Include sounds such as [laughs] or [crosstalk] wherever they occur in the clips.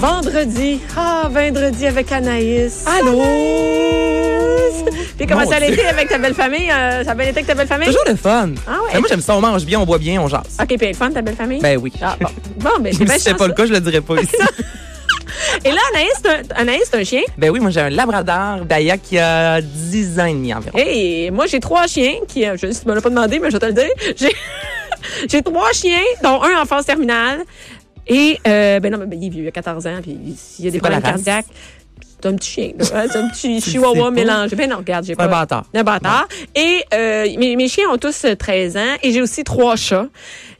Vendredi. Ah, vendredi avec Anaïs. Allô? Puis comment ça a été avec ta belle famille? Euh, ça a bien été avec ta belle famille? Toujours le fun. Ah ouais? Ben, moi, j'aime ça. On mange bien, on boit bien, on jase. OK, puis elle est fun, ta belle famille? Ben oui. Ah, bon. Bon, ben, [laughs] c'est si c'était pas le cas, je le dirais pas ici. [laughs] Et là, Anaïs, c'est un, un chien? ben oui, moi, j'ai un labrador Daya qui a 10 ans et demi environ. Et moi, j'ai trois chiens qui, euh, je ne me l'as pas demandé, mais je vais te le dire. J'ai, [laughs] j'ai trois chiens, dont un en phase terminale. Et, euh, ben non, mais ben, il est vieux, il a 14 ans, puis il y a des problèmes cardiaques. C'est un petit chien, hein, C'est un petit [laughs] chihuahua pas. mélangé. Ben non, regarde, j'ai C'est un pas. bâtard. Un bâtard. Et euh, mes, mes chiens ont tous euh, 13 ans et j'ai aussi trois chats.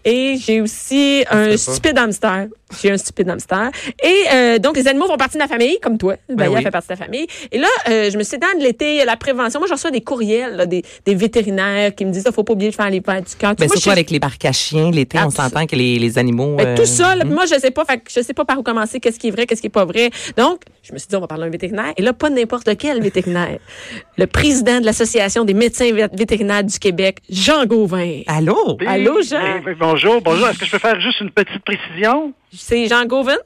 Et j'ai aussi un stupide hamster. J'ai un stupide hamster. Et euh, donc, les animaux font partie de la famille, comme toi. Ben, oui. fait partie de la famille. Et là, euh, je me suis dit, dans l'été, la prévention, moi, je reçois des courriels là, des, des vétérinaires qui me disent, il faut pas oublier de faire les pains du cœur. Ben, surtout je- avec les parcs à chiens, l'été, Ah, on s'entend que les, les animaux. ben, euh, tout ça, là, moi, je sais pas, fait je sais pas par où commencer, qu'est-ce qui est vrai, qu'est-ce qui est pas vrai. Donc, je me suis dit, on va parler vétérinaire. Et là, pas n'importe quel vétérinaire. Le président de l'Association des médecins vé- vétérinaires du Québec, Jean Gauvin. Allô? Oui, Allô, Jean? oui, oui, bonjour, bonjour. Est-ce que je peux faire juste une petite précision? C'est Jean Gauvin?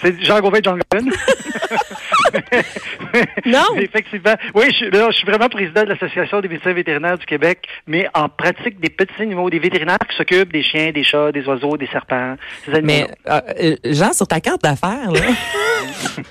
C'est Jean Gauvin John Gauvin. [laughs] [laughs] Non. Effectivement. Oui, je, suis- là, je suis vraiment président de l'Association des médecins vétérinaires du Québec, mais en pratique des petits animaux, des vétérinaires qui s'occupent des chiens, des chats, des oiseaux, des serpents, ces animaux. Mais, euh, euh, Jean, sur ta carte d'affaires, là. [laughs]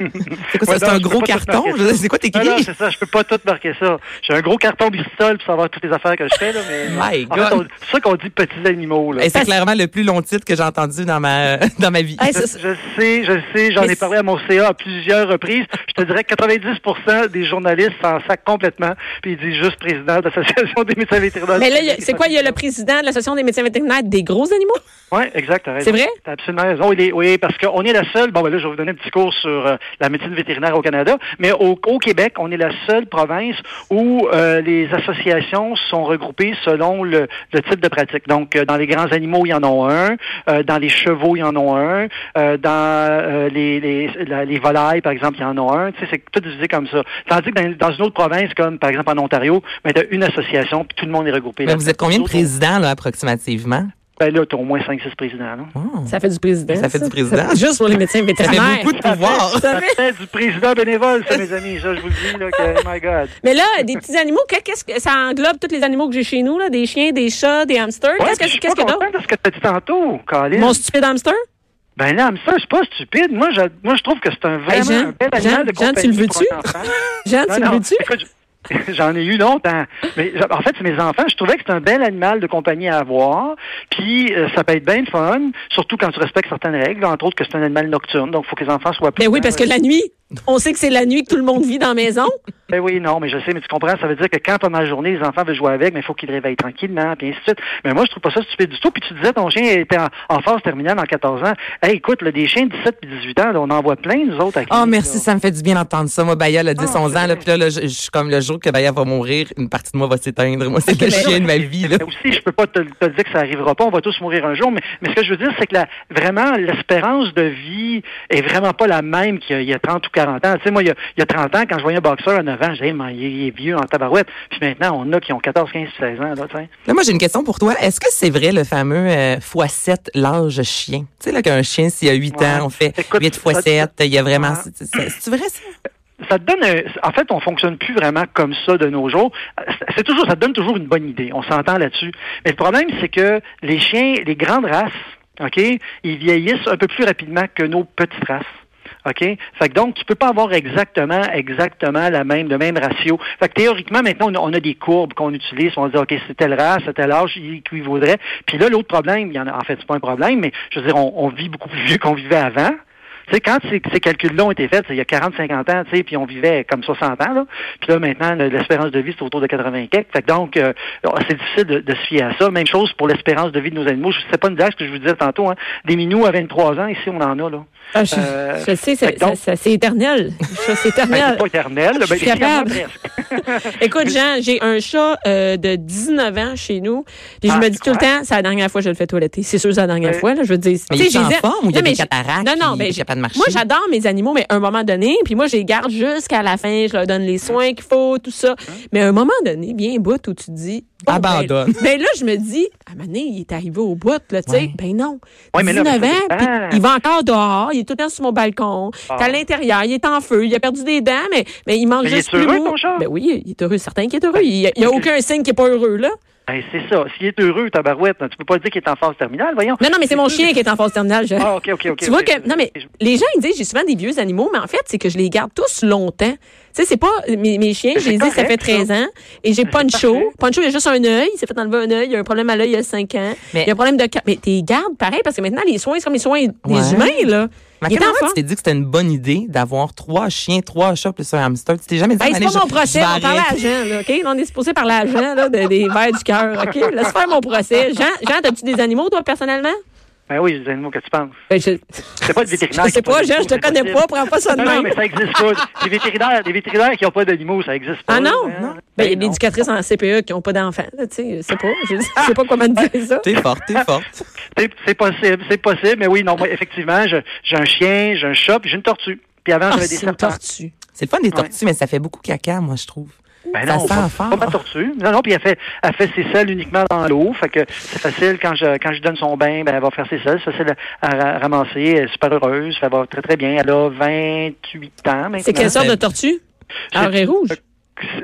c'est quoi ça? C'est un gros carton? C'est quoi t'écris? Non, non, c'est ça, je peux pas tout marquer ça. J'ai un gros carton Bristol pour savoir toutes les affaires que je fais, là, mais. [laughs] My en God. c'est ça qu'on dit petits animaux, là. Et c'est clairement le plus long titre que j'ai entendu dans ma, dans ma vie. Hey, Je, je sais, je sais, j'en ai parlé à mon CA à plusieurs reprises. Je te dirais que 90 des journalistes s'en sacent complètement, puis ils disent juste président de l'Association des médecins vétérinaires. Mais là, c'est quoi? Il y a le président de l'Association des médecins vétérinaires des gros animaux? Oui, exact. C'est vrai? T'as absolument raison. Oui, parce qu'on est la seule. Bon, ben là, je vais vous donner un petit cours sur euh, la médecine vétérinaire au Canada. Mais au, au Québec, on est la seule province où euh, les associations sont regroupées selon le, le type de pratique. Donc, euh, dans les grands animaux, il y en a un. Dans les chevaux, il y en a un. Dans les, les, la- les volailles, par exemple, il y en a un. Tu sais, c'est tout divisé comme ça. Tandis que dans, dans une autre province, comme par exemple en Ontario, ben, tu as une association, puis tout le monde est regroupé. Mais là. vous êtes combien de présidents, là, approximativement? Ben là, tu as au moins 5-6 présidents. là. Oh. Ça fait du président. Ça fait du président. [laughs] Juste pour les médecins Ça vétérinaires. fait beaucoup de pouvoir. Ça Ça fait- fait du président bénévole, ça, mes amis. Ça, je vous le dis, là, que, oh my God. Mais là, des petits animaux, que- qu'est-ce que ça englobe tous les animaux que j'ai chez nous, là? Des chiens, des chats, des hamsters? Ouais, qu'est-ce que je suis qu'est-ce pas qu'il y a d'autre? content de ce que tu as dit tantôt, Colin. Mon stupide hamster? Ben là, ça, c'est pas stupide. Moi, je, moi, je trouve que c'est un vraiment Jean, un bel animal de Jean, tu compagnie. Jean, tu le veux-tu? J'en ai eu longtemps. Mais en fait, c'est mes enfants. Je trouvais que c'était un bel animal de compagnie à avoir. Puis euh, ça peut être bien fun, surtout quand tu respectes certaines règles, entre autres que c'est un animal nocturne. Donc, il faut que les enfants soient plus. Ben oui, parce que la nuit, on sait que c'est la nuit que tout le monde vit dans la maison. Ben oui, non, mais je sais, mais tu comprends, ça veut dire que quand pendant la journée, les enfants veulent jouer avec, mais il faut qu'ils le réveillent tranquillement, puis ainsi de suite. Mais moi, je trouve pas ça stupide du tout. Puis tu disais, ton chien était en, en phase terminale en 14 ans. Hey, écoute, là, des chiens de 17 puis 18 ans, là, on en voit plein, nous autres. à Oh, merci, là. ça me fait du bien d'entendre ça. Moi, Baya, a 10, Ah, 11 ans, là, puis là, là, je, suis comme le jour que Baya va mourir, une partie de moi va s'éteindre. Moi, c'est le [laughs] chien de ma vie, là. Mais aussi, je peux pas te, te dire que ça arrivera pas, on va tous mourir un jour, mais, mais ce que je veux dire, c'est que la, vraiment, l'espérance de vie est vraiment pas la même qu'il y a, il y a 30 ou 40 ans. Tu sais, moi, il y, a, il y a 30 ans, quand je voyais un boxeur à 9 ans, j'ai dit, il, est- vieux en tabarouette. Puis maintenant, on a qui ont 14, 15, 16 ans, là, tu sais. Là, moi, j'ai une question pour toi. Est-ce que c'est vrai le fameux euh, x7 l'âge chien? Tu sais, là, qu'un chien, s'il a 8 Ouais. ans, on fait Écoute, 8 x ça- 7, il y a vraiment... C'est- vrai, ça? ça te donne un- en fait on fonctionne plus vraiment comme ça de nos jours c'est toujours ça te donne toujours une bonne idée on s'entend là-dessus mais le problème c'est que les chiens les grandes races ok ils vieillissent un peu plus rapidement que nos petites races OK? Fait que donc, tu peux pas avoir exactement, exactement la même, le même ratio. Fait que théoriquement, maintenant, on a, on a des courbes qu'on utilise. On dit, OK, c'est telle race, c'est tel âge il qui vaudrait. Puis là, l'autre problème, il y en a, en fait, c'est pas un problème, mais je veux dire, on, on vit beaucoup plus vieux qu'on vivait avant. Tu sais, quand ces, ces calculs-là ont été faits, c'est il y a 40, 50 ans, tu sais, puis on vivait comme 60 ans, là. Puis là, maintenant, le- l'espérance de vie, c'est autour de 80 quelques. Fait que donc, euh, c'est difficile de, de se fier à ça. Même chose pour l'espérance de vie de nos animaux. Je sais pas une blague, ce que je vous disais tantôt, hein. Des minous à 23 ans, ici, on en a, là. Ah, je, Euh, je sais, c'est donc- ça- ça- c'est éternel. C'est Ben, éternel. c'est pas éternel, là. Ben, Je suis capable. [laughs] [laughs] Écoute, Jean, j'ai un chat euh, de 19 ans chez nous. Puis je Ah, me dis tout le temps, c'est la dernière fois que je le fais toiletter. C'est sûr, c'est la dernière Ouais. fois. Là, je veux dire, Mais tu il sais, est en je les aime. forme ou il y a Non, des cataractes, Non, mais de? Moi, j'adore mes animaux, mais à un moment donné, puis moi, je les garde jusqu'à la fin. Je leur donne les soins qu'il faut, tout ça. Mais à un moment donné, bien bout où tu dis. bon, ben- Abandonne. [laughs] Ben, là, je me dis, à un moment donné, il est arrivé au bout, là, tu sais. Ouais. Ben non. Ouais, mais là, 19 mais ça ans, puis dépend. il va encore dehors. Il est tout le temps sur mon balcon. Ah. T'es à l'intérieur, il est en feu. Il a perdu des dents, mais, mais il mange Mais il juste est plus heureux, ton chat? Ben oui, il est heureux. Certain qu'il est heureux. Il n'y a, il y a aucun signe qu'il n'est pas heureux, là. Ben, c'est ça. S'il est heureux, tabarouette, tu peux pas dire qu'il est en phase terminale, voyons. Non, non, mais c'est mon chien qui est en phase terminale. je- Ah, OK, OK, OK. tu vois que. Non, mais les gens, ils disent, j'ai souvent des vieux animaux, mais en fait, c'est que je les garde tous longtemps. Tu sais, c'est pas. Mes, mes chiens, je les ai, ça fait correct, 13 ans. Et j'ai Poncho. Poncho, il a juste un œil. Il s'est fait enlever un œil. Il a un problème à l'œil il y a 5 ans. Mais- Il y a un problème de. Mais t'es gardes pareil, parce que maintenant, les soins, c'est comme les soins des humains, là. Mais forme. tu t'es dit que c'était une bonne idée d'avoir trois chiens, trois chats plus un hamster? Tu t'es jamais dit, c'est pas mon procès, on parle à. Jean, là, OK? On est supposé parler à Jean, là, de- des vers du cœur, OK? Laisse faire mon procès. Jean, Jean as-tu des animaux, toi, personnellement? Ben oui, les animaux, que tu penses? Ben, je, C'est pas le [laughs] vétérinaire. je sais pas, Jean, je te connais pas, prends pas ça de Non, non, mais ça existe pas. Des vétérinaires, des vétérinaires qui n'ont pas d'animaux, ça existe pas. Ah non? hein. Ben, il y a Ben des non. éducatrices en CPE qui n'ont pas d'enfants, là, tu sais, je sais pas. Je [laughs] sais pas comment te dire ça. T'es forte, t'es forte. [laughs] C'est c'est possible, c'est possible, mais oui, non, moi, effectivement, je- j'ai un chien, j'ai un chat, puis j'ai une tortue. Puis avant, Ah, j'avais des c'est une serpents. tortue. C'est le fun des tortues, mais ça fait beaucoup caca, moi, je trouve. Ben Ça non, sent pas, fort. pas ma tortue. Non, non, puis elle fait, elle fait ses selles uniquement dans l'eau. Fait que c'est facile quand je, quand je donne son bain, ben, elle va faire ses selles. C'est facile à, à ra- ramasser. Elle est super heureuse. Elle va très, très bien. Elle a 28 ans maintenant. C'est quelle sorte de tortue? Alors, est rouge?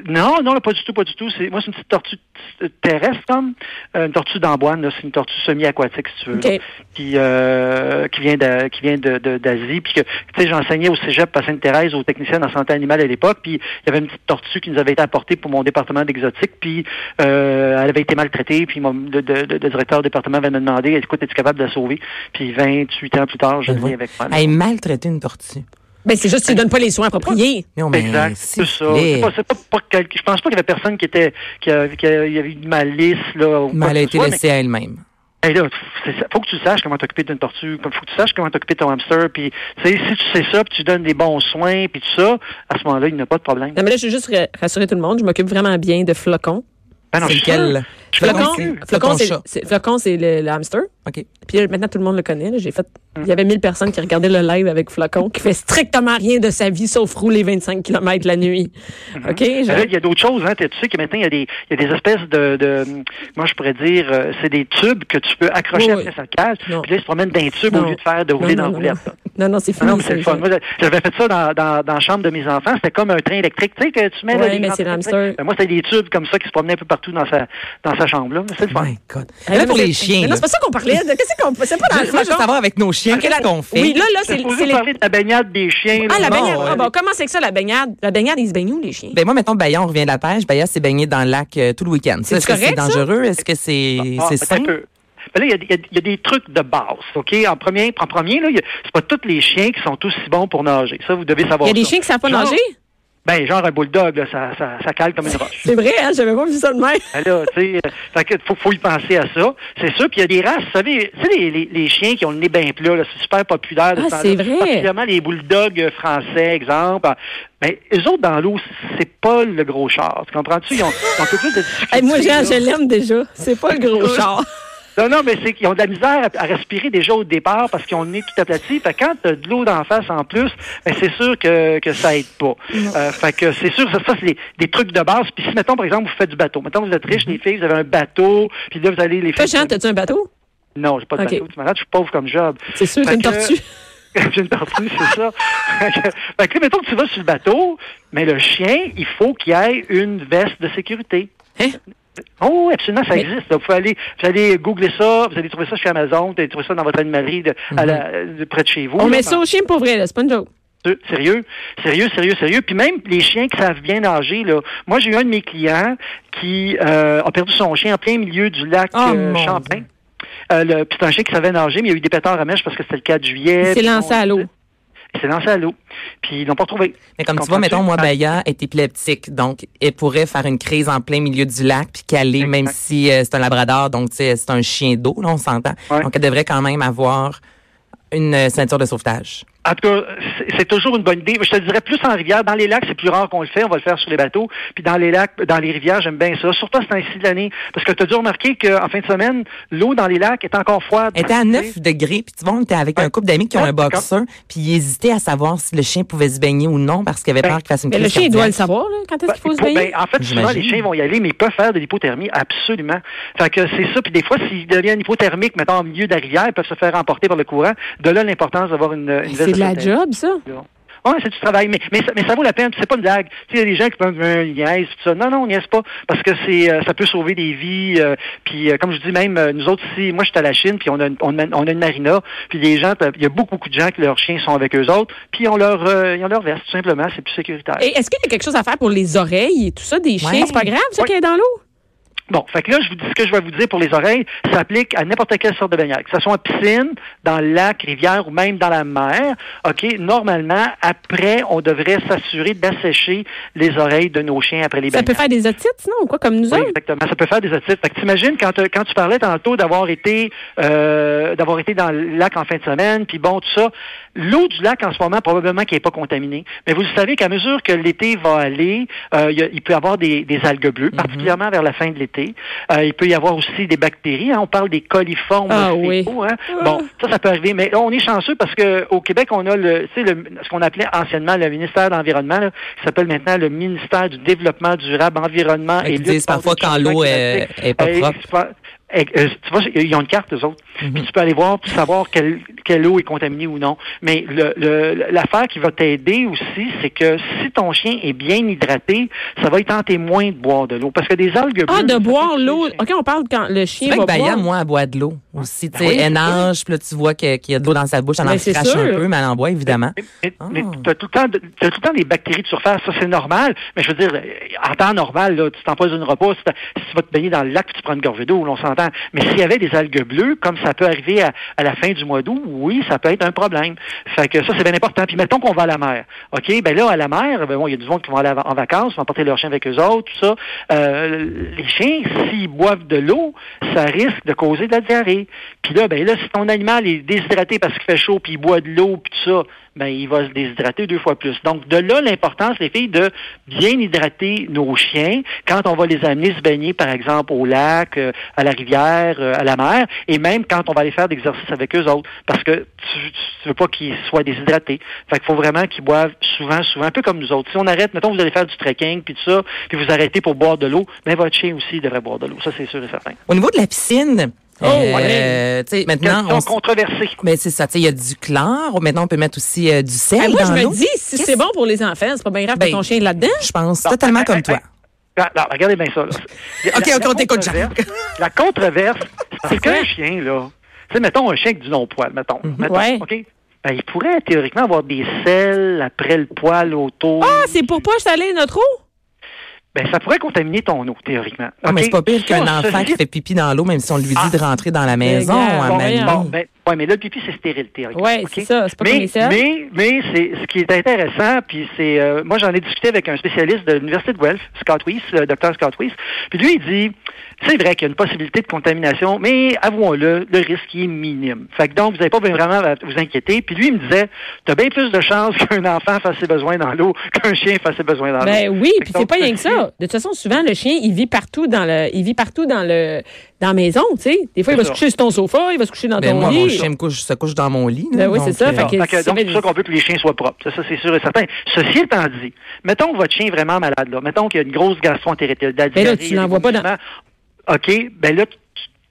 Non, non, pas du tout, pas du tout. C'est, moi, c'est une petite tortue t- terrestre, comme. Euh, une tortue d'amboine, là. C'est une tortue semi-aquatique, si tu veux. OK. là. Puis, euh, qui vient de, qui vient de, de- d'Asie. Puis que, tu sais, j'enseignais au cégep à Sainte-Thérèse aux techniciennes en santé animale à l'époque. Puis, il y avait une petite tortue qui nous avait été apportée pour mon département d'exotique. Puis, euh, elle avait été maltraitée. Puis, mon, le, le- directeur du département avait me demandé, écoute, es-tu capable de la sauver? Puis, 28 ans plus tard, je l'ai avec moi. Elle maltraiter une tortue. Ben, c'est juste que tu ne donnes pas les soins appropriés. Non, mais Exact, c'est ça. C'est pas, c'est pas, pas quel- je pense pas qu'il y avait personne qui était, qui, a- qui avait eu de malice, là. ou Mais elle a été soit, mais- laissée à elle-même. Hey, là, c'est ça. faut que tu saches comment t'occuper d'une tortue, comme faut que tu saches comment t'occuper de ton hamster, puis tu sais, si tu sais ça, puis tu donnes des bons soins, puis tout ça, à ce moment-là, il n'y a pas de problème. Non, mais là, je veux juste ra- rassurer tout le monde. Je m'occupe vraiment bien de Flocon. Ben non, C'est lequel? Flocon. Flocon, c'est, Flocon, le, le hamster. OK. Puis là, maintenant, tout le monde le connaît. là. J'ai fait, Hum. il y avait 1000 personnes qui regardaient le live avec Flocon, qui fait strictement rien de sa vie sauf rouler 25 km la nuit. OK? Ben je- là, il y a d'autres choses, hein. Tu sais que maintenant, il y a des, il y a des espèces de, de moi, je pourrais dire, euh, c'est des tubes que tu peux accrocher Oui, après sa cage, Non. puis là, ils se promènent d'un tube Non. au lieu de faire, de rouler non, dans non, la roulette. non. là. Non, non, c'est fini. non, mais c'est le fun. Moi, j'avais fait ça dans, dans, dans la chambre de mes enfants. C'était comme un train électrique, tu sais, que tu mets là, Ouais, des mais c'est. Ben, moi, c'était des tubes comme ça qui se promenaient un peu partout dans sa, dans sa chambre, là. Mais C'est le fun. My God. Hey, là, mais pour c'est- les chiens, Mais non, là, c'est pas ça qu'on parlait. de- Qu'est-ce qu'on C'est pas dans le je veux savoir avec nos chiens, qu'est-ce là- qu'on fait? Oui, là, là, C'est parler de la baignade des chiens. Ah, là. la Non, baignade. ouais. Ah, bon, comment c'est que ça, la baignade? La baignade, ils se baignent où, les chiens? Ben moi, mettons, Baya, on revient de la pêche. Baya s'est baigné dans le lac euh, tout le week-end. Est-ce que c'est correct, ça? dangereux? Est-ce que c'est Ah, un sain? peu. Ben là, il y a- y, des trucs de base, OK? En premier, en premier, là, c'est pas tous les chiens qui sont aussi bons pour nager. Ça, vous devez savoir Il y a des ça. chiens qui savent pas Genre- nager? Ben, genre un bulldog, là, ça, ça, ça cale comme une roche. C'est vrai, hein? J'avais pas vu ça de même. Ben là, tu sais, euh, faut, faut y penser à ça. C'est sûr, puis il y a des races, vous savez, tu sais, les, les, les chiens qui ont le nez bien plat, là, c'est super populaire. de Ah, c'est vrai. Particulièrement les bulldogs euh, français, exemple. Ben, eux autres, dans l'eau, c'est pas le gros char. Tu comprends-tu? Ils ont, ils ont un peu plus de difficultés. Hey, moi, je l'aime déjà. C'est pas le gros [laughs] char. Non, non, mais c'est qu'ils ont de la misère à, à respirer déjà au départ parce qu'ils ont le nez tout aplati. Fait que quand t'as de l'eau d'en face en plus, ben c'est sûr que, que ça aide pas. Euh, fait que c'est sûr, ça, ça c'est des, des trucs de base. Puis si, mettons, par exemple, vous faites du bateau. Mettons, vous êtes riches, les filles, vous avez un bateau, puis là, vous allez les faire... Jean, t'as-tu un bateau? Non, j'ai pas de bateau. Tu m'arrêtes, je suis pauvre comme job. C'est sûr, Fait une que- tortue. [laughs] J'ai une tortue, c'est ça. Fait que, mettons que tu vas sur le bateau, mais le chien, il faut qu'il ait une veste de sécurité. Hein? Oh, oui, absolument, ça existe. Vous pouvez aller, vous allez googler ça, vous allez trouver ça chez Amazon, vous allez trouver ça dans votre animalerie de, à la- de près de chez vous. On là, met ça au chien pour vrai, là. C'est pas une joke. Sérieux, sérieux, sérieux, sérieux. Puis même les chiens qui savent bien nager, là. Moi, j'ai eu un de mes clients qui euh, a perdu son chien en plein milieu du lac Oh, euh, Champlain. Euh, c'est un chien qui savait nager, mais il y a eu des pétards à mèche parce que c'était le 4 juillet. Il s'est lancé à l'eau. Il s'est lancé à l'eau. Puis ils l'ont pas retrouvé. Mais comme tu vois, mettons, moi. Baya est épileptique, donc elle pourrait faire une crise en plein milieu du lac puis caler, même si euh, c'est un labrador, donc tu sais, c'est un chien d'eau, là, on s'entend. Ouais. Donc elle devrait quand même avoir une euh, ceinture de sauvetage. En tout cas, c'est- c'est toujours une bonne idée. Je te dirais plus en rivière. Dans les lacs, c'est plus rare qu'on le fait. On va le faire sur les bateaux. Puis dans les lacs, dans les rivières, j'aime bien ça. Surtout à ce temps-ci de l'année. Parce que tu as dû remarquer qu'en fin de semaine, l'eau dans les lacs est encore froide. Elle était à Tu sais. 9 degrés, puis tu vois, on était avec un couple d'amis qui ont un boxeur, puis ils hésitaient à savoir si le chien pouvait se baigner ou non parce qu'il avait Ben, peur qu'il fasse une Mais le crise chien, il doit le savoir, là, quand est-ce qu'il faut se baigner? ben, en fait, souvent, les chiens vont y aller, mais ils peuvent faire de l'hypothermie, absolument. Fait que c'est ça. Puis des fois, s'ils deviennent hypothermiques, mettons, au milieu de la rivière, ils peuvent se faire emporter par le courant. De là, l'importance d'avoir une, une C'est veste de la job, ça? Oui, c'est du travail, mais, mais, ça- mais ça vaut la peine. C'est pas une blague. Tu sais, il y a des gens qui pensent, euh, ils niaisent, tout ça. Non, non, on niaise pas. Parce que c'est, euh, ça peut sauver des vies. euh, puis, euh, comme je dis, même, euh, nous autres ici, moi, je suis à la Chine, puis on a, une- on, a, on a une marina. Puis, les gens, il y a beaucoup, beaucoup de gens que leurs chiens sont avec eux autres. Puis, ils ont leur, euh, ils ont leur veste, tout simplement. C'est plus sécuritaire. Et est-ce qu'il y a quelque chose à faire pour les oreilles et tout ça, des chiens? Ouais. C'est pas grave, ça, Ouais. qui est dans l'eau? Bon, fait que là, je vous dis ce que je vais vous dire pour les oreilles, ça s'applique à n'importe quelle sorte de baignade, que ce soit en piscine, dans le lac, rivière ou même dans la mer. OK, normalement, après, on devrait s'assurer d'assécher les oreilles de nos chiens après les Ça baignades. peut faire des otites, sinon, ou quoi, comme nous Oui, autres? exactement. Ça peut faire des otites. Fait que t'imagines quand, euh, quand tu parlais tantôt d'avoir été euh, d'avoir été dans le lac en fin de semaine, puis bon, tout ça, l'eau du lac en ce moment, probablement qu'elle n'est pas contaminée. Mais vous savez qu'à mesure que l'été va aller, euh, il peut y avoir des, des algues bleues, particulièrement vers la fin de l'été. Euh, il peut y avoir aussi des bactéries. hein. On parle des coliformes Ah oui. hein. Bon, ça, ça peut arriver. Mais là, on est chanceux parce que au Québec, on a le, le, ce qu'on appelait anciennement le ministère de l'Environnement, qui s'appelle maintenant le ministère du Développement durable, Environnement et disent lutte parfois quand l'eau est, est pas propre. Euh, tu vois, ils ont une carte, eux autres. Mhm. Puis tu peux aller voir pour savoir quelle, quelle eau est contaminée ou non. Mais le- le- l'affaire qui va t'aider aussi, c'est que si ton chien est bien hydraté, ça va y tenter moins de boire de l'eau. Parce que des algues Ah, bleues, de boire l'eau. OK, on parle quand le chien va que Baya, boire. moi, elle boit de l'eau aussi. Tu Ben sais, oui, elle nage, puis là, tu vois qu'il y a de l'eau dans sa bouche, elle en c'est crache un peu, mais elle en boit, évidemment. Mais, mais, Ah. mais t'as tout le temps, de- t'as tout le temps des bactéries de surface, ça c'est normal. Mais je veux dire, en temps normal, là, tu t'empoisonneras pas si, si tu vas te baigner dans le lac puis tu prends une gorgée d'eau, on s'entend. Mais s'il y avait des algues bleues, comme ça peut arriver à, la fin du mois d'août, oui, ça peut être un problème. Fait que ça c'est bien important. Puis mettons qu'on va à la mer, ok? Ben là à la mer, ben bon, il y a du monde qui vont aller en vacances, vont porter leurs chiens avec eux autres, tout ça. Euh, les chiens, s'ils boivent de l'eau, ça risque de causer de la diarrhée. Puis là, ben là, si ton animal est déshydraté parce qu'il fait chaud, puis il boit de l'eau, puis tout ça, ben il va se déshydrater deux fois plus. Donc de là l'importance, les filles, de bien hydrater nos chiens quand on va les amener se baigner, par exemple, au lac, euh, à la rivière, euh, à la mer, et même quand on va aller faire d'exercice avec eux autres, parce que tu, tu veux pas qu'ils soient déshydratés. Fait qu'il faut vraiment qu'ils boivent souvent, souvent, un peu comme nous autres. Si on arrête, mettons, vous allez faire du trekking, puis tout ça, puis vous arrêtez pour boire de l'eau, ben votre chien aussi devrait boire de l'eau. Ça, c'est sûr et certain. Au niveau de la piscine, Oh, euh, maintenant, on, controversée. mais c'est ça, tu sais, il y a du chlore. Maintenant, on peut mettre aussi euh, du sel Ah, moi, je me dis, si c'est bon pour les enfants, c'est pas bien grave que Ben, ton chien là-dedans. Je pense Non, totalement comme hey, toi. non, regardez bien ça. Là. La- OK, la- OK, la on t'écoute, La controverse, c'est quoi? qu'un chien, là, tu sais, mettons un chien avec du non-poil, mettons. mettons, Ouais. OK? Ben, il pourrait théoriquement avoir des selles après le poil autour. Ah, c'est pour pas saler notre eau? Ben, ça pourrait contaminer ton eau, théoriquement. Ah, mais c'est pas pire qu'un enfant qui fait pipi dans l'eau, même si on lui dit Ah. de rentrer dans la maison. bon, Bon, ben, ouais, mais là, le pipi, c'est stérile, théoriquement. OK? c'est ça, c'est pas comme les mais, mais, mais c'est ce qui est intéressant, puis c'est euh, moi j'en ai discuté avec un spécialiste de l'université de Guelph, Scott Weiss, le docteur Scott Weiss, puis lui il dit c'est vrai qu'il y a une possibilité de contamination, mais avouons-le, le risque est minime. Fait que donc vous n'avez pas vraiment à vous inquiéter. Puis lui il me disait tu as bien plus de chances [laughs] qu'un enfant fasse ses besoins dans l'eau qu'un chien fasse ses besoins dans l'eau. Ben oui, puis c'est pas rien que ça. De toute façon, souvent le chien, il vit partout dans le, il vit partout dans le, dans la maison, tu sais. Des fois, il va se coucher sur ton sofa, il va se coucher dans Ben, ton moi, lit. mon chien me couche, se couche dans mon lit. là, Ben oui, donc, c'est ça, euh, fait que- Fait que si donc, c'est ça qu'on veut que les chiens soient propres. Ça, ça, c'est sûr et certain. Ceci étant dit, mettons que votre chien est vraiment malade, là. Mettons qu'il y a une grosse gastroentérite, la Mais là, tu l'envoies pas dans-. OK, ben là,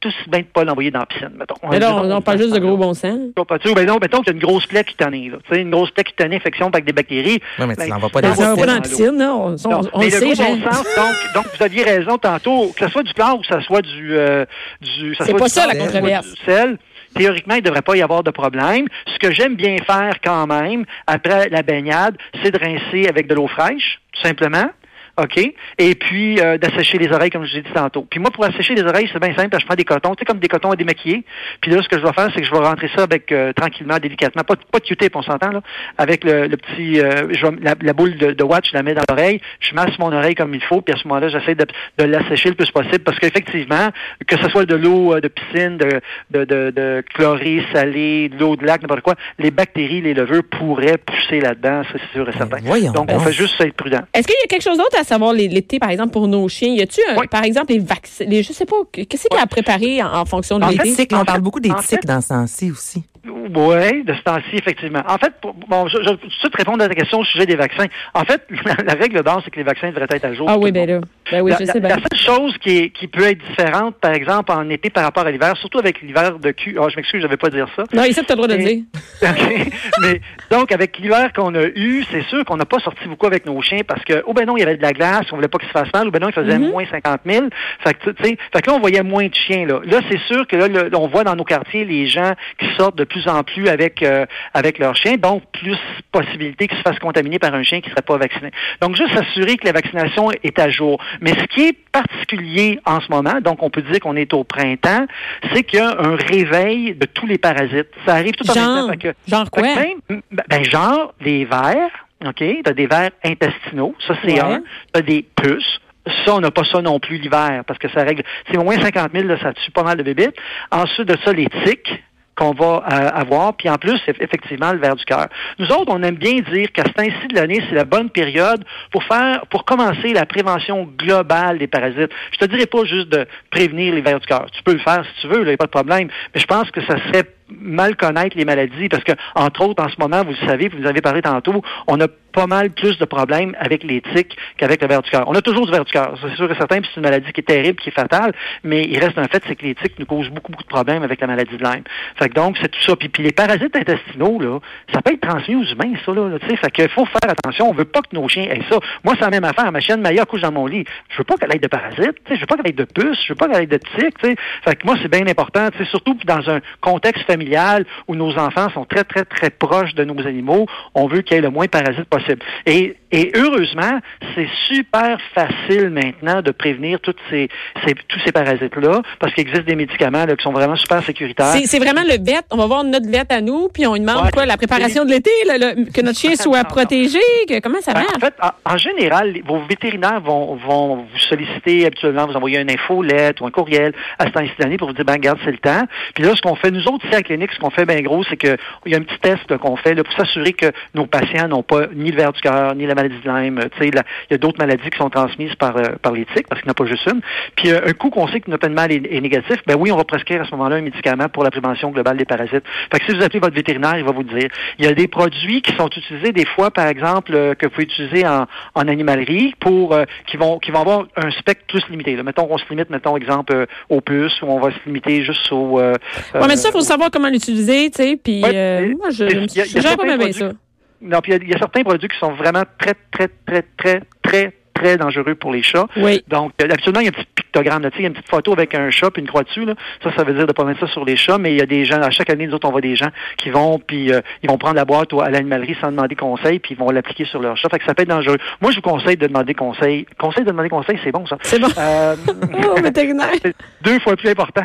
aussi bien de pas l'envoyer dans la piscine, mettons. Mais là, on, Mettons, on parle juste de gros bon sens. Pas sûr. Ben non, mettons qu'il y a une grosse plaie cutanée, là. Tu sais, une grosse plaie cutanée, infection avec des bactéries. Ouais, mais tu Ben, l'envoies pas dans dans On la pas piscine. On, on, Non, on mais le gros bon sens, donc, donc vous aviez raison tantôt, que ce soit du chlore ou que ce soit du, euh, du ça C'est soit pas du ça, la controverse. du sel, théoriquement, il ne devrait pas y avoir de problème. Ce que j'aime bien faire quand même, après la baignade, c'est de rincer avec de l'eau fraîche, tout simplement. OK? Et puis euh, d'assécher les oreilles, comme je vous ai dit tantôt. Puis moi, pour assécher les oreilles, c'est bien simple. Je prends des cotons, tu sais, comme des cotons à démaquiller. Puis là, ce que je vais faire, c'est que je vais rentrer ça avec euh, tranquillement, délicatement. Pas, de- pas de Q-tip, on s'entend, là. Avec le, le petit euh, je vais- la, la boule de, de watch, je la mets dans l'oreille, je masse mon oreille comme il faut, puis à ce moment-là, j'essaie de, de l'assécher le plus possible. Parce qu'effectivement, que ce soit de l'eau euh, de piscine, de, de, de, de chlorée, salée, de l'eau de lac, n'importe quoi, les bactéries, les levures pourraient pousser là-dedans, ça c'est sûr et certain. voyons Donc, on fait juste être prudent. Est-ce qu'il y a quelque chose d'autre à savoir les- l'été, par exemple, pour nos chiens? Y a-tu, Oui. par exemple, les vaccins? Les, je sais pas, qu'est-ce qu'il y a à préparer en, en fonction de En Les fait, l'été? on parle beaucoup des tiques dans ce temps-ci aussi. Oui, de ce temps-ci, effectivement. En fait, pour- bon, je, je vais tout de suite répondre à ta question au sujet des vaccins. En fait, [laughs] la, règle d'or, c'est que les vaccins devraient être à jour. Ah oui, ben monde. là. Ben oui, la, je la- sais bien. la seule chose qui, est, qui peut être différente, par exemple, en été par rapport à l'hiver, surtout avec l'hiver de cul. Oh, je m'excuse, je ne vais pas dire ça. Non, ici, tu as le droit de le dire. [laughs] Mais donc, avec l'hiver qu'on a eu, c'est sûr qu'on n'a pas sorti beaucoup avec nos chiens parce que, oh ben non, il y avait de la glace, on voulait pas qu'ils se fassent mal, ou ben non, il faisait Mhm. moins 50 000. Fait que, fait que là, on voyait moins de chiens, là. Là, c'est sûr que là, le- on voit dans nos quartiers les gens qui sortent de plus en plus avec, euh, avec leurs chiens, donc plus possibilité qu'ils se fassent contaminer par un chien qui serait pas vacciné. Donc, juste s'assurer que la vaccination est à jour. Mais ce qui est particulier en ce moment, donc on peut dire qu'on est au printemps, c'est qu'il y a un réveil de tous les parasites. Ça arrive tout en même Genre, temps. Que- genre quoi? même- ben, ben, genre, les vers, OK? T'as des vers intestinaux, ça c'est Ouais. un. T'as des puces. Ça, on n'a pas ça non plus l'hiver, parce que ça règle. C'est au moins 50 000, là, ça tue pas mal de bébites. Ensuite de ça, les tiques qu'on va euh, avoir, puis en plus, eff- effectivement, le ver du cœur. Nous autres, on aime bien dire qu'à ce temps-ci de l'année, c'est la bonne période pour faire, pour commencer la prévention globale des parasites. Je te dirais pas juste de prévenir les vers du cœur. Tu peux le faire si tu veux, il n'y a pas de problème, mais je pense que ça serait mal connaître les maladies parce que, entre autres, en ce moment, vous le savez, vous nous avez parlé tantôt, on a pas mal plus de problèmes avec les tiques qu'avec le ver du cœur. On a toujours du ver du cœur, c'est sûr et certain, puis c'est une maladie qui est terrible, qui est fatale, mais il reste un fait, c'est que les tiques nous causent beaucoup, beaucoup de problèmes avec la maladie de Lyme. Fait que donc, c'est tout ça. Puis, puis les parasites intestinaux, là, ça peut être transmis aux humains, ça, là, tu sais. Fait qu'il faut faire attention. On veut pas que nos chiens aient ça. Moi, c'est la même affaire. Ma chienne Maya couche dans mon lit. Je veux pas qu'elle ait de parasites, tu sais. Je veux pas qu'elle ait de puces. Je veux pas qu'elle ait de tiques, tu sais. Fait que moi, c'est bien important, tu surtout dans un contexte familial où nos enfants sont très, très, très proches de nos animaux. On veut qu'il y ait le moins de parasites possible. Et, et heureusement, c'est super facile maintenant de prévenir toutes ces, ces- tous ces parasites-là parce qu'il existe des médicaments là, qui sont vraiment super sécuritaires. C'est c'est vraiment le vet. On va voir notre vet à nous, puis on lui demande Ouais. quoi, la préparation de l'été, que notre chien soit protégé, que, comment ça Ben, marche? En fait, en, en général, vos vétérinaires vont, vont vous solliciter habituellement, vous envoyer une infolette ou un courriel à ce temps-ci de l'année pour vous dire, ben, regarde, c'est le temps. Puis là, ce qu'on fait, nous autres, la clinique, ce qu'on fait bien gros, c'est que il y a un petit test qu'on fait là, pour s'assurer que nos patients n'ont pas ni le ver du cœur, ni la maladie de Lyme. Il y a d'autres maladies qui sont transmises par, euh, par les tiques, parce qu'il n'y en a pas juste une. Puis euh, un coup qu'on sait que notre animal est, est négatif, ben oui, on va prescrire à ce moment-là un médicament pour la prévention globale des parasites. Fait que si vous appelez votre vétérinaire, il va vous dire. Il y a des produits qui sont utilisés des fois, par exemple, euh, que vous pouvez utiliser en, en animalerie pour euh, qui vont qui vont avoir un spectre plus limité. Là. Mettons qu'on se limite, mettons exemple euh, aux puces, ou on va se limiter juste au. euh, Ouais, mais ça, il faut savoir comment l'utiliser, tu sais, puis Ouais, euh, moi, je pas bien ça. Non, puis il y a- il y, a certains produits qui sont vraiment très, très, très, très, très, très dangereux pour les chats. Oui. Donc, euh, absolument, il y a un petit pictogramme, là, il y a une petite photo avec un chat puis une croix dessus, là. Ça, ça veut dire de pas mettre ça sur les chats, mais il y a des gens, à chaque année, nous autres, on voit des gens qui vont, puis euh, ils vont prendre la boîte à l'animalerie sans demander conseil, puis ils vont l'appliquer sur leur chat. Fait que ça peut être dangereux. Moi, je vous conseille de demander conseil. Conseil de demander conseil, c'est bon, ça. C'est bon. Euh, [laughs] Oh, vétérinaire. [laughs] c'est deux fois plus important.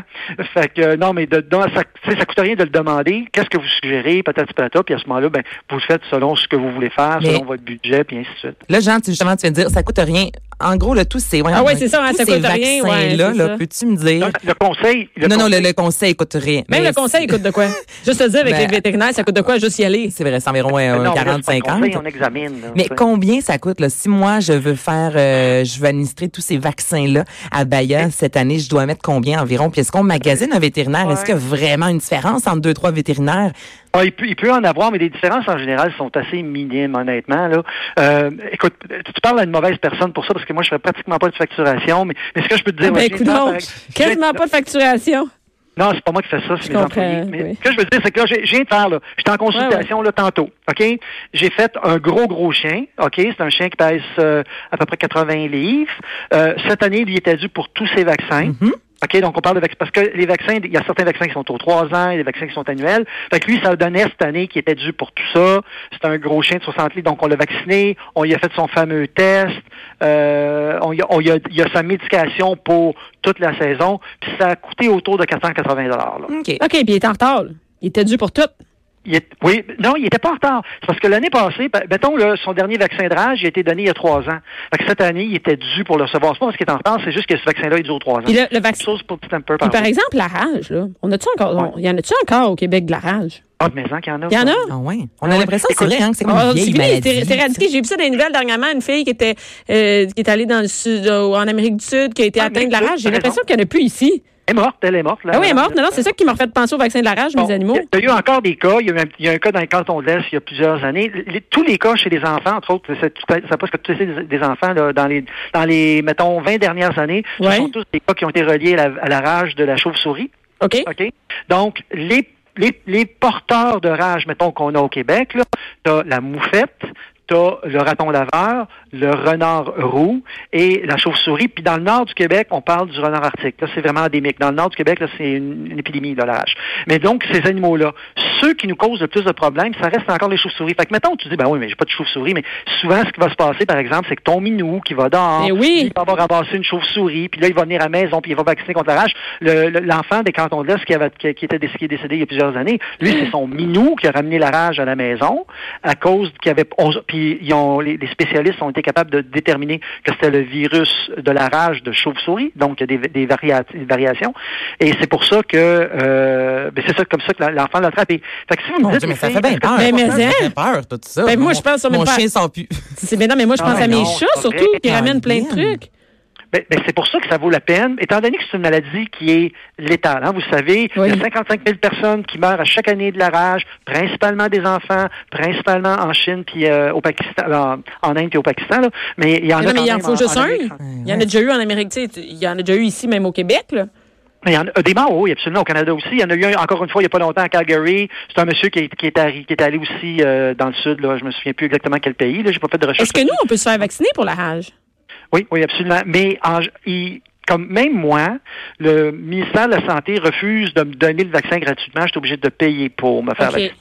Fait que euh, non, mais de, dans- ça, ça coûte rien de le demander. Qu'est-ce que vous suggérez, patati patata, puis à ce moment-là, ben, vous le faites selon ce que vous voulez faire, Mais- selon votre budget, puis ainsi de suite. Là, Jean, tu, justement, tu viens de dire, ça coûte rien. En gros, le tout, c'est. ouais, Ah ouais, c'est ça, hein, ça coûte rien, ouais, vaccins-là, c'est là, ça. peux-tu me dire? Donc, le conseil. Le non, non, le, conseil- le conseil coûte rien. Même Mais le conseil, il coûte de quoi? Juste te dire, avec Ben, les vétérinaires, ça coûte de quoi juste y aller? C'est vrai, c'est environ euh, Non, là, c'est pas le 40-50. conseil, on examine. là, Mais tu sais. combien ça coûte là? Si moi je veux faire, euh, je veux administrer tous ces vaccins là à Bahia cette année, je dois mettre combien environ? Puis est-ce qu'on magasine un vétérinaire? Est-ce qu'il y a vraiment une différence entre deux trois vétérinaires? Ah, il, peut, il peut en avoir, mais les différences en général sont assez minimes, honnêtement. Là. Euh, écoute, tu tu parles à une mauvaise personne pour ça, parce que moi, je fais pratiquement pas de facturation, mais, mais ce que je peux te dire... ben, ouais, écoute j'ai donc, j'ai- quasiment pas de facturation. Non, c'est pas moi qui fais ça, c'est mes employés. Mais oui. ce que je veux dire, c'est que là, j'ai- je viens de faire, là, j'étais en consultation là tantôt, OK? J'ai fait un gros, gros chien, OK? C'est un chien qui pèse euh, à peu près 80 livres. Euh, cette année, lui était dû pour tous ses vaccins. Mhm. OK, donc on parle de vaccins. Parce que les vaccins, il y a certains vaccins qui sont aux trois ans, et des vaccins qui sont annuels. Fait que lui, ça donnait cette année qui était dû pour tout ça. C'est un gros chien de 60 litres, donc on l'a vacciné, on lui a fait son fameux test, euh, on, y a, on y a, il y a sa médication pour toute la saison, puis ça a coûté autour de 480 là. OK. OK, puis il est en retard. Il était dû pour tout. Il est- oui, non, il était pas en retard. C'est parce que l'année passée, ben, mettons, là, son dernier vaccin de rage, il a été donné il y a trois ans. Fait que cette année, il était dû pour le recevoir. C'est pas parce qu'il est en retard, c'est juste que ce vaccin-là, il dure trois ans. Puis le, le vaccin. chose pour Stamper, Puis par par exemple, la rage, là. On a-tu encore. Ouais. on- y en a-tu encore au Québec de la rage? Ah, mais hein, qu'il y en a. Il y en a? Ah ouais. On Ah a l'impression que c'est vrai, hein, que c'est comme Ah, une c'est vieille maladie. J'ai vu ça dans les nouvelles dernièrement, une fille qui était euh, qui est allée dans le sud, euh, en Amérique du Sud, qui a été Ah, atteinte de la rage. J'ai l'impression qu'il n'y en a plus ici. Elle est morte, elle est morte. Là, Ah oui, elle est morte. Non, non, c'est ça qui m'a fait penser au vaccin de la rage, Bon, mes animaux. Il y a eu encore des cas. Il y a eu un, il y a un cas dans le canton de l'Est il y a plusieurs années. Les- tous les cas chez les enfants, entre autres, ça passe que tous les des enfants là, dans les dans les mettons 20 dernières années, Ouais. ce sont tous des cas qui ont été reliés à la, à la rage de la chauve-souris. OK? OK? Donc, les, les, les porteurs de rage, mettons, qu'on a au Québec, là, t'as la moufette, t'as le raton laveur, le renard roux et la chauve-souris. Puis dans le nord du Québec, on parle du renard arctique. Là, c'est vraiment endémique. Dans le nord du Québec, là, c'est une, une épidémie, là, la rage. Mais donc, ces animaux-là, ceux qui nous causent le plus de problèmes, ça reste encore les chauves-souris. Fait que, mettons, tu dis, ben oui, mais j'ai pas de chauve-souris, mais souvent, ce qui va se passer, par exemple, c'est que ton minou qui va dehors, Eh oui. il va avoir ramassé une chauve-souris, puis là, il va venir à la maison, puis il va vacciner contre la rage. Le- le- L'enfant des cantons de l'Est qui, avait, qui, qui était décédé, qui est décédé il y a plusieurs années, lui, c'est son minou qui a ramené la rage à la maison à cause qu'il y avait... on- puis ils ont, les, les spécialistes ont été capables de déterminer que c'était le virus de la rage de chauve-souris, donc il y a des, des, varia- des variations. Et c'est pour ça que... Euh, ben, c'est ça, comme ça que l'enfant l'a attrapé. Fait que si vous me Mon dites... Dieu, mais ça fait bien peur. Mais- mais? Ça fait peur, tout ça. Ben, moi, Mon- je pense, Mon pas- chien sent plus. C'est bien, non, mais moi, je Ah, pense à mais mes non, chats, surtout, qui ramènent plein de trucs. Ben, ben, c'est pour ça que ça vaut la peine, étant donné que c'est une maladie qui est létale. hein, vous savez, Oui. il y a 55 000 personnes qui meurent à chaque année de la rage, principalement des enfants, principalement en Chine puis euh, au Pakistan, en, en Inde et au Pakistan. Là. Mais il y en Mais a non, mais quand il en faut juste en un. Amérique. Il y en a déjà eu en Amérique, tu sais, il y en a déjà eu ici, même au Québec, là. Mais il y en a des morts, oui, absolument, au Canada aussi. Il y en a eu un, encore une fois, il n'y a pas longtemps, à Calgary. C'est un monsieur qui est, qui est, arri- qui est allé aussi euh, dans le sud. Là. Je me souviens plus exactement quel pays. Là. J'ai pas fait de recherche. Est-ce que nous, on peut se faire vacciner pour la rage? Oui, oui, absolument. Mais en- il- comme même moi, le ministère de la Santé refuse de me donner le vaccin gratuitement. Je suis obligé de payer pour me faire OK. vacciner.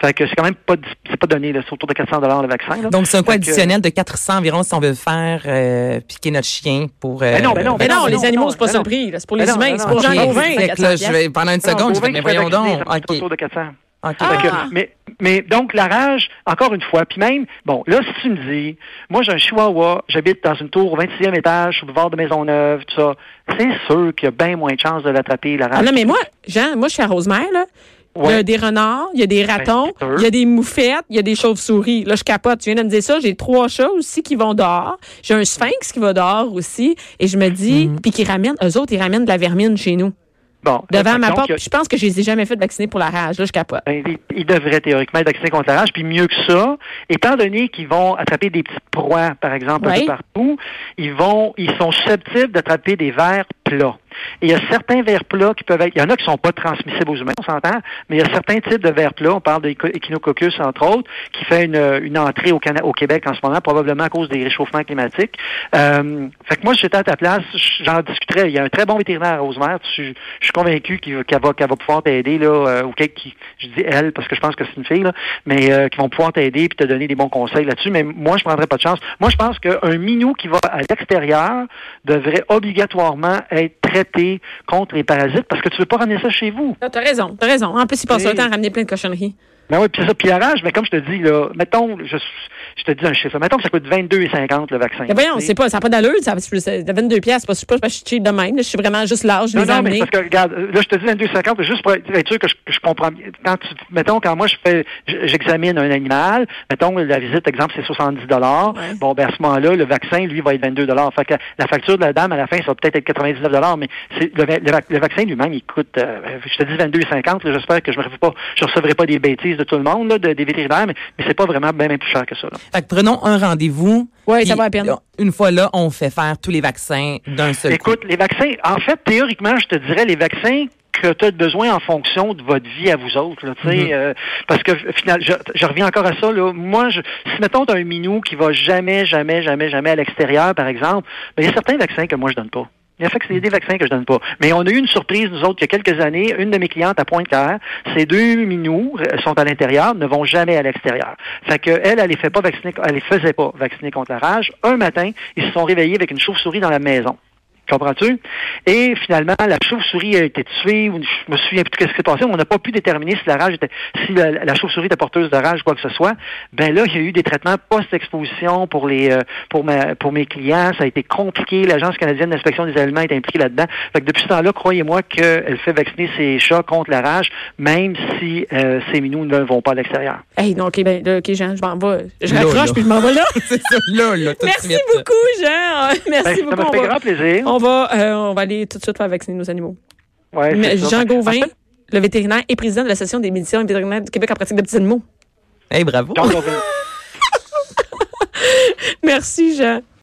Fait que c'est quand même pas c'est pas donné, là. c'est autour de 400 dollars le vaccin. là. Donc, c'est un coût Fait que- additionnel de 400 environ si on veut faire euh, piquer notre chien pour... euh, Ben non, ben non, Mais ben non, non, les ben animaux, c'est pas ben ça le prix. là. C'est pour Ben les humains. ben C'est pour Jean. Gauvin. Fait que là, je vais, pendant une seconde, je vais, mais voyons donc. Autour de 400. Ah. Que- mais, mais donc, la rage, encore une fois, puis même, bon, là, si tu me dis, moi, j'ai un chihuahua, j'habite dans une tour au 26e étage, sur le boulevard de Maisonneuve, tout ça, c'est sûr qu'il y a bien moins de chances de l'attraper, la rage. Ah non, mais moi, Jean, moi, je suis à Rosemère, là. Il y a Ouais. des renards, il y a des ratons, c'est sûr. il y a des moufettes, il y a des chauves-souris. Là, je capote. Tu viens de me dire ça. J'ai trois chats aussi qui vont dehors. J'ai un sphinx qui va dehors aussi. Et je me dis, Mm. puis qui ramènent, eux autres, ils ramènent de la vermine chez nous. Bon, Devant Fait ma porte. Puis je pense que je les ai jamais fait vacciner pour la rage. Là, je capote. Ben, ils, ils devraient théoriquement être vaccinés contre la rage. Puis mieux que ça, étant donné qu'ils vont attraper des petites proies, par exemple, un peu partout, ils vont, ils sont susceptibles d'attraper des vers Et il y a certains vers plats qui peuvent être, il y en a qui sont pas transmissibles aux humains, on s'entend, mais il y a certains types de vers plats, on parle d'échinococcus entre autres, qui fait une, entrée au, Québec en ce moment, probablement à cause des réchauffements climatiques. Euh, fait que moi, j'étais à ta place, j'en discuterais. Il y a un très bon vétérinaire à Rosemère. Je, suis convaincu qu'elle va, pouvoir t'aider, là, euh, ou quelqu'un qui, je dis elle, parce que je pense que c'est une fille, là, mais euh, qui vont pouvoir t'aider puis te donner des bons conseils là-dessus. Mais moi, je prendrais pas de chance. Moi, je pense qu'un minou qui va à l'extérieur devrait obligatoirement être traité contre les parasites parce que tu veux pas ramener ça chez vous. Ah, T'as raison, t'as raison. En plus, ils passent le temps à ramener plein de cochonneries. Ben oui, puis c'est ça, puis la rage, mais comme je te dis, là, mettons, je, je te dis un chiffre, mettons que ça coûte 22,50 le vaccin. Mais voyons, Tu sais. c'est pas, ça n'a pas d'allure. Ça c'est 22 pièces. C'est pas, pas, je suis cheap de même. là. Je suis vraiment juste large. Je Non, non, mais parce que, regarde, là, je te dis 22,50, c'est juste pour être sûr que je, que je comprends. Quand tu, mettons, quand moi, je fais, j'examine un animal, mettons, la visite, exemple, c'est 70 dollars. Bon, ben, à ce moment-là, le vaccin, lui, va être 22 dollars. Fait que la facture de la dame, à la fin, ça va peut-être être 99 dollars, mais le, va- le vac- le vaccin lui-même, il coûte, euh, je te dis 22,50, là, j'espère que je je recevrai pas des bêtises de tout le monde, là, de- des vétérinaires, mais, mais c'est pas vraiment bien, bien plus cher que ça, là. Fait que prenons un rendez-vous. Oui, ça va à peine. Une fois là, on fait faire tous les vaccins d'un seul coup. Écoute, les vaccins, en fait, théoriquement, je te dirais, les vaccins que tu as besoin en fonction de votre vie à vous autres. Là, tu sais, euh, parce que final, je, je reviens encore à ça. Là, moi, je, si mettons tu as un minou qui va jamais, jamais, jamais, jamais à l'extérieur, par exemple, ben, il y a certains vaccins que moi je donne pas. Il fait c'est des vaccins que je donne pas. Mais on a eu une surprise, nous autres, il y a quelques années. Une de mes clientes à Pointe-Claire, ces deux minous euh, sont à l'intérieur, ne vont jamais à l'extérieur. Fait que elle, elle les fait pas vacciner, elle les faisait pas vacciner contre la rage. Un matin, ils se sont réveillés avec une chauve-souris dans la maison. Comprends-tu? Et finalement, la chauve-souris a été tuée, ou je me souviens plus de ce qui s'est passé, on n'a pas pu déterminer si la rage était, si la, la chauve-souris était porteuse de rage, quoi que ce soit. Ben là, il y a eu des traitements post-exposition pour les, euh, pour ma, pour mes clients. Ça a été compliqué. L'Agence canadienne d'inspection des aliments est impliquée là-dedans. Fait que depuis ce temps-là, croyez-moi qu'elle fait vacciner ses chats contre la rage, même si euh, ces minous ne vont pas à l'extérieur. Hey, non, OK, ben, là, OK, Jean, je m'en vais. Je raccroche puis je m'en vais là. [laughs] c'est ça, là, là, Merci beaucoup, Jean. Merci Ben, ça beaucoup. m'a fait grand plaisir. on, va, euh, on va aller tout de suite faire vacciner nos animaux. Ouais, Mais c'est ça. Jean Gauvin, En fait, le vétérinaire et président de l'Association des médecins et vétérinaires du Québec en pratique de petits animaux. Hey, bravo. Jean Gauvin. [laughs] Merci, Jean.